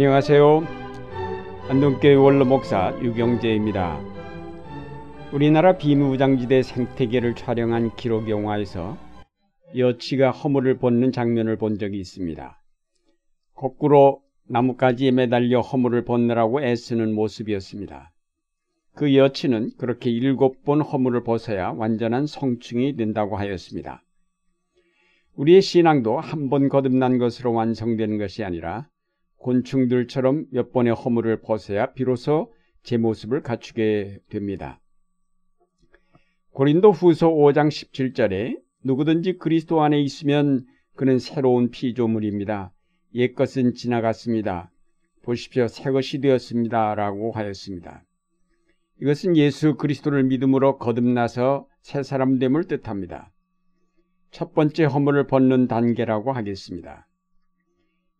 안녕하세요. 안동교회 원로 목사 유경재입니다. 우리나라 비무장지대 생태계를 촬영한 기록 영화에서 여치가 허물을 벗는 장면을 본 적이 있습니다. 거꾸로 나뭇가지에 매달려 허물을 벗느라고 애쓰는 모습이었습니다. 그 여치는 그렇게 일곱 번 허물을 벗어야 완전한 성충이 된다고 하였습니다. 우리의 신앙도 한 번 거듭난 것으로 완성되는 것이 아니라 곤충들처럼 몇 번의 허물을 벗어야 비로소 제 모습을 갖추게 됩니다. 고린도 후서 5장 17절에 누구든지 그리스도 안에 있으면 그는 새로운 피조물입니다. 옛것은 지나갔습니다. 보십시오. 새것이 되었습니다. 라고 하였습니다. 이것은 예수 그리스도를 믿음으로 거듭나서 새 사람됨을 뜻합니다. 첫 번째 허물을 벗는 단계라고 하겠습니다.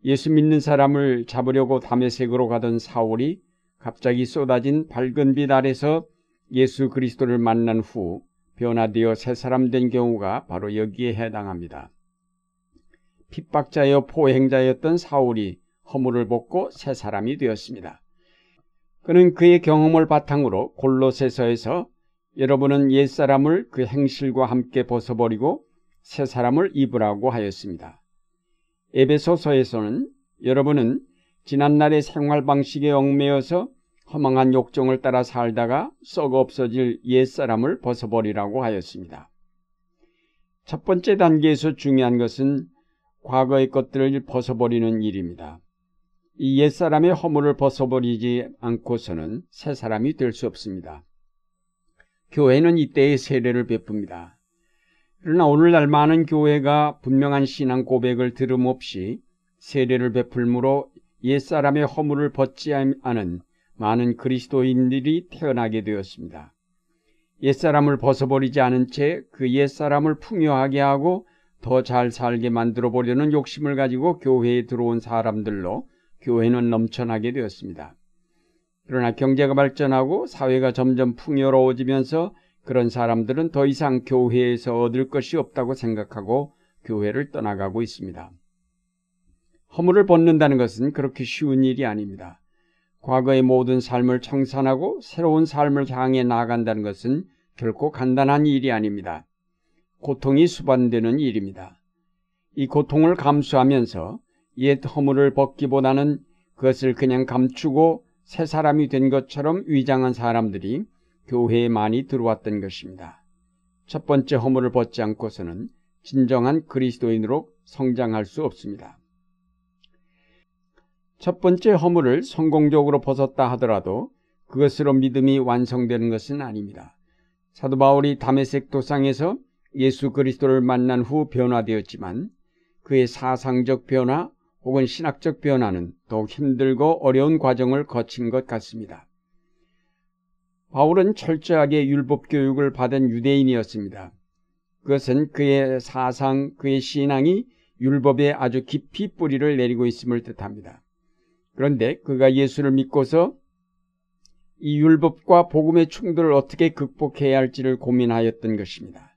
예수 믿는 사람을 잡으려고 담에색으로 가던 사울이 갑자기 쏟아진 밝은 빛 아래서 예수 그리스도를 만난 후 변화되어 새 사람 된 경우가 바로 여기에 해당합니다. 핍박자여 포행자였던 사울이 허물을 벗고 새 사람이 되었습니다. 그는 그의 경험을 바탕으로 골로새서에서 여러분은 옛사람을 그 행실과 함께 벗어버리고 새 사람을 입으라고 하였습니다. 에베소서에서는 여러분은 지난날의 생활 방식에 얽매여서 허망한 욕정을 따라 살다가 썩어 없어질 옛사람을 벗어버리라고 하였습니다. 첫 번째 단계에서 중요한 것은 과거의 것들을 벗어버리는 일입니다. 이 옛사람의 허물을 벗어버리지 않고서는 새 사람이 될 수 없습니다. 교회는 이때의 세례를 베풉니다. 그러나 오늘날 많은 교회가 분명한 신앙 고백을 들음 없이 세례를 베풀므로 옛사람의 허물을 벗지 않은 많은 그리스도인들이 태어나게 되었습니다. 옛사람을 벗어버리지 않은 채 그 옛사람을 풍요하게 하고 더 잘 살게 만들어 보려는 욕심을 가지고 교회에 들어온 사람들로 교회는 넘쳐나게 되었습니다. 그러나 경제가 발전하고 사회가 점점 풍요로워지면서 그런 사람들은 더 이상 교회에서 얻을 것이 없다고 생각하고 교회를 떠나가고 있습니다. 허물을 벗는다는 것은 그렇게 쉬운 일이 아닙니다. 과거의 모든 삶을 청산하고 새로운 삶을 향해 나아간다는 것은 결코 간단한 일이 아닙니다. 고통이 수반되는 일입니다. 이 고통을 감수하면서 옛 허물을 벗기보다는 그것을 그냥 감추고 새 사람이 된 것처럼 위장한 사람들이 교회에 많이 들어왔던 것입니다. 첫 번째 허물을 벗지 않고서는 진정한 그리스도인으로 성장할 수 없습니다. 첫 번째 허물을 성공적으로 벗었다 하더라도 그것으로 믿음이 완성되는 것은 아닙니다. 사도 바울이 담에색 도상에서 예수 그리스도를 만난 후 변화되었지만 그의 사상적 변화 혹은 신학적 변화는 더욱 힘들고 어려운 과정을 거친 것 같습니다. 바울은 철저하게 율법 교육을 받은 유대인이었습니다. 그것은 그의 사상, 그의 신앙이 율법에 아주 깊이 뿌리를 내리고 있음을 뜻합니다. 그런데 그가 예수를 믿고서 이 율법과 복음의 충돌을 어떻게 극복해야 할지를 고민하였던 것입니다.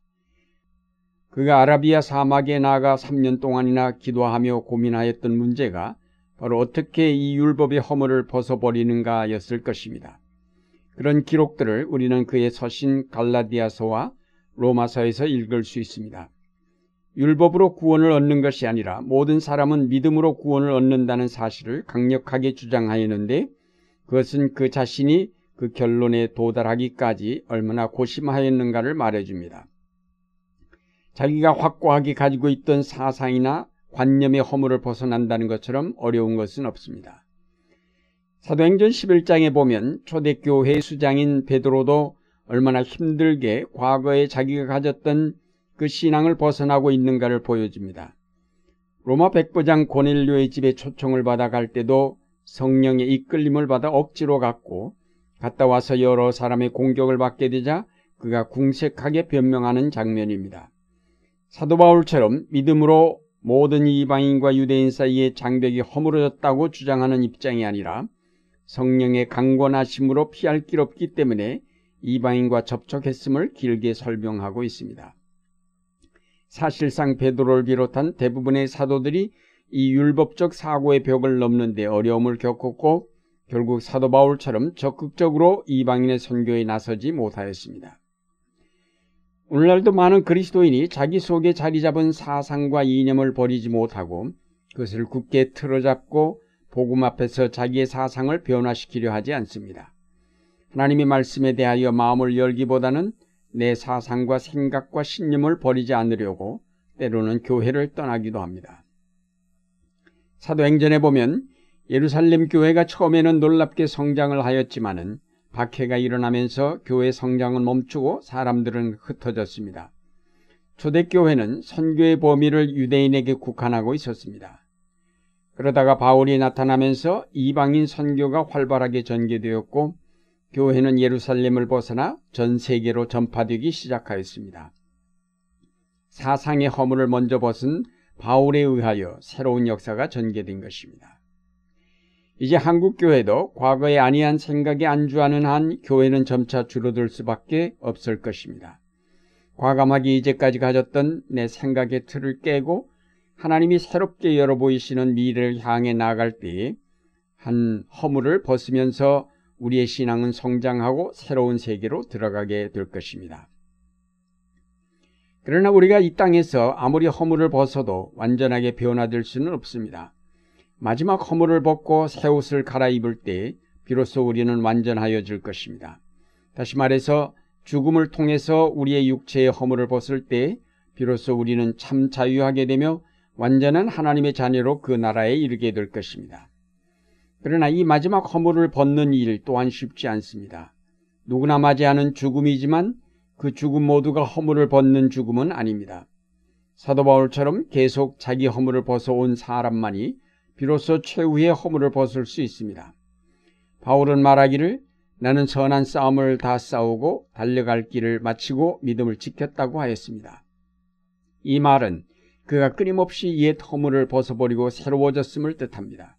그가 아라비아 사막에 나가 3년 동안이나 기도하며 고민하였던 문제가 바로 어떻게 이 율법의 허물을 벗어버리는가였을 것입니다. 그런 기록들을 우리는 그의 서신 갈라디아서와 로마서에서 읽을 수 있습니다. 율법으로 구원을 얻는 것이 아니라 모든 사람은 믿음으로 구원을 얻는다는 사실을 강력하게 주장하였는데 그것은 그 자신이 그 결론에 도달하기까지 얼마나 고심하였는가를 말해줍니다. 자기가 확고하게 가지고 있던 사상이나 관념의 허물을 벗어난다는 것처럼 어려운 것은 없습니다. 사도행전 11장에 보면 초대교회 수장인 베드로도 얼마나 힘들게 과거에 자기가 가졌던 그 신앙을 벗어나고 있는가를 보여줍니다. 로마 백부장 고넬료의 집에 초청을 받아 갈 때도 성령의 이끌림을 받아 억지로 갔고 갔다 와서 여러 사람의 공격을 받게 되자 그가 궁색하게 변명하는 장면입니다. 사도 바울처럼 믿음으로 모든 이방인과 유대인 사이에 장벽이 허물어졌다고 주장하는 입장이 아니라 성령의 강권하심으로 피할 길 없기 때문에 이방인과 접촉했음을 길게 설명하고 있습니다. 사실상 베드로를 비롯한 대부분의 사도들이 이 율법적 사고의 벽을 넘는데 어려움을 겪었고 결국 사도 바울처럼 적극적으로 이방인의 선교에 나서지 못하였습니다. 오늘날도 많은 그리스도인이 자기 속에 자리 잡은 사상과 이념을 버리지 못하고 그것을 굳게 틀어잡고 복음 앞에서 자기의 사상을 변화시키려 하지 않습니다. 하나님의 말씀에 대하여 마음을 열기보다는 내 사상과 생각과 신념을 버리지 않으려고 때로는 교회를 떠나기도 합니다. 사도행전에 보면 예루살렘 교회가 처음에는 놀랍게 성장을 하였지만은 박해가 일어나면서 교회 성장은 멈추고 사람들은 흩어졌습니다. 초대교회는 선교의 범위를 유대인에게 국한하고 있었습니다. 그러다가 바울이 나타나면서 이방인 선교가 활발하게 전개되었고 교회는 예루살렘을 벗어나 전 세계로 전파되기 시작하였습니다. 사상의 허물을 먼저 벗은 바울에 의하여 새로운 역사가 전개된 것입니다. 이제 한국 교회도 과거에 아니한 생각에 안주하는 한 교회는 점차 줄어들 수밖에 없을 것입니다. 과감하게 이제까지 가졌던 내 생각의 틀을 깨고 하나님이 새롭게 열어 보이시는 미래를 향해 나아갈 때에 한 허물을 벗으면서 우리의 신앙은 성장하고 새로운 세계로 들어가게 될 것입니다. 그러나 우리가 이 땅에서 아무리 허물을 벗어도 완전하게 변화될 수는 없습니다. 마지막 허물을 벗고 새 옷을 갈아입을 때 비로소 우리는 완전하여질 것입니다. 다시 말해서 죽음을 통해서 우리의 육체의 허물을 벗을 때 비로소 우리는 참 자유하게 되며 완전한 하나님의 자녀로 그 나라에 이르게 될 것입니다. 그러나 이 마지막 허물을 벗는 일 또한 쉽지 않습니다. 누구나 맞이하는 죽음이지만 그 죽음 모두가 허물을 벗는 죽음은 아닙니다. 사도 바울처럼 계속 자기 허물을 벗어온 사람만이 비로소 최후의 허물을 벗을 수 있습니다. 바울은 말하기를 나는 선한 싸움을 다 싸우고 달려갈 길을 마치고 믿음을 지켰다고 하였습니다. 이 말은 그가 끊임없이 옛 허물을 벗어버리고 새로워졌음을 뜻합니다.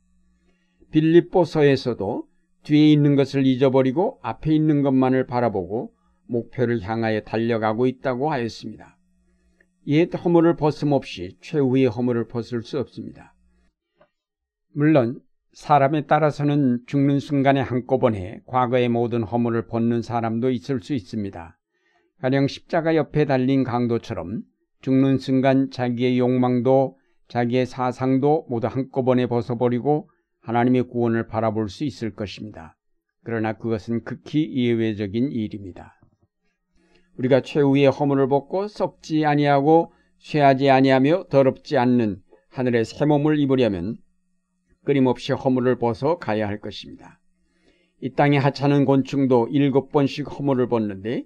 빌립보서에서도 뒤에 있는 것을 잊어버리고 앞에 있는 것만을 바라보고 목표를 향하여 달려가고 있다고 하였습니다. 옛 허물을 벗음없이 최후의 허물을 벗을 수 없습니다. 물론 사람에 따라서는 죽는 순간에 한꺼번에 과거의 모든 허물을 벗는 사람도 있을 수 있습니다. 가령 십자가 옆에 달린 강도처럼 죽는 순간 자기의 욕망도 자기의 사상도 모두 한꺼번에 벗어버리고 하나님의 구원을 바라볼 수 있을 것입니다. 그러나 그것은 극히 예외적인 일입니다. 우리가 최후의 허물을 벗고 썩지 아니하고 쇠하지 아니하며 더럽지 않는 하늘의 새 몸을 입으려면 끊임없이 허물을 벗어 가야 할 것입니다. 이 땅에 하찮은 곤충도 일곱 번씩 허물을 벗는데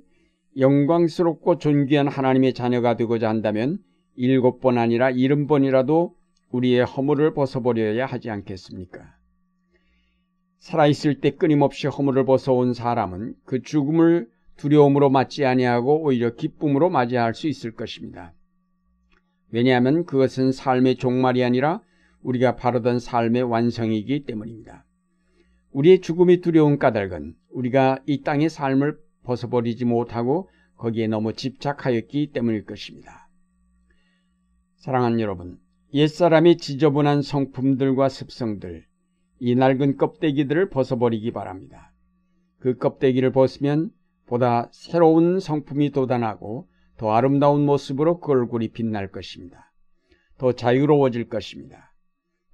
영광스럽고 존귀한 하나님의 자녀가 되고자 한다면 일곱 번 아니라 일흔 번이라도 우리의 허물을 벗어버려야 하지 않겠습니까? 살아있을 때 끊임없이 허물을 벗어온 사람은 그 죽음을 두려움으로 맞지 아니하고 오히려 기쁨으로 맞이할 수 있을 것입니다. 왜냐하면 그것은 삶의 종말이 아니라 우리가 바르던 삶의 완성이기 때문입니다. 우리의 죽음이 두려운 까닭은 우리가 이 땅의 삶을 벗어버리지 못하고 거기에 너무 집착하였기 때문일 것입니다. 사랑하는 여러분, 옛사람이 지저분한 성품들과 습성들, 이 낡은 껍데기들을 벗어버리기 바랍니다. 그 껍데기를 벗으면 보다 새로운 성품이 돋아나고 더 아름다운 모습으로 그 얼굴이 빛날 것입니다. 더 자유로워질 것입니다.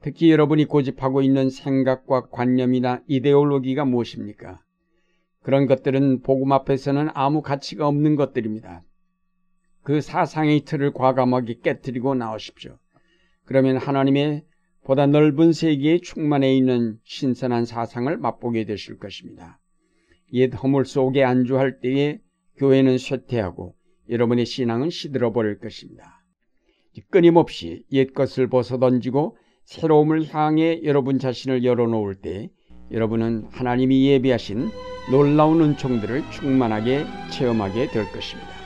특히 여러분이 고집하고 있는 생각과 관념이나 이데올로기가 무엇입니까? 그런 것들은 복음 앞에서는 아무 가치가 없는 것들입니다. 그 사상의 틀을 과감하게 깨뜨리고 나오십시오. 그러면 하나님의 보다 넓은 세계에 충만해 있는 신선한 사상을 맛보게 되실 것입니다. 옛 허물 속에 안주할 때에 교회는 쇠퇴하고 여러분의 신앙은 시들어 버릴 것입니다. 끊임없이 옛 것을 벗어던지고 새로움을 향해 여러분 자신을 열어놓을 때 여러분은 하나님이 예비하신 놀라운 은총들을 충만하게 체험하게 될 것입니다.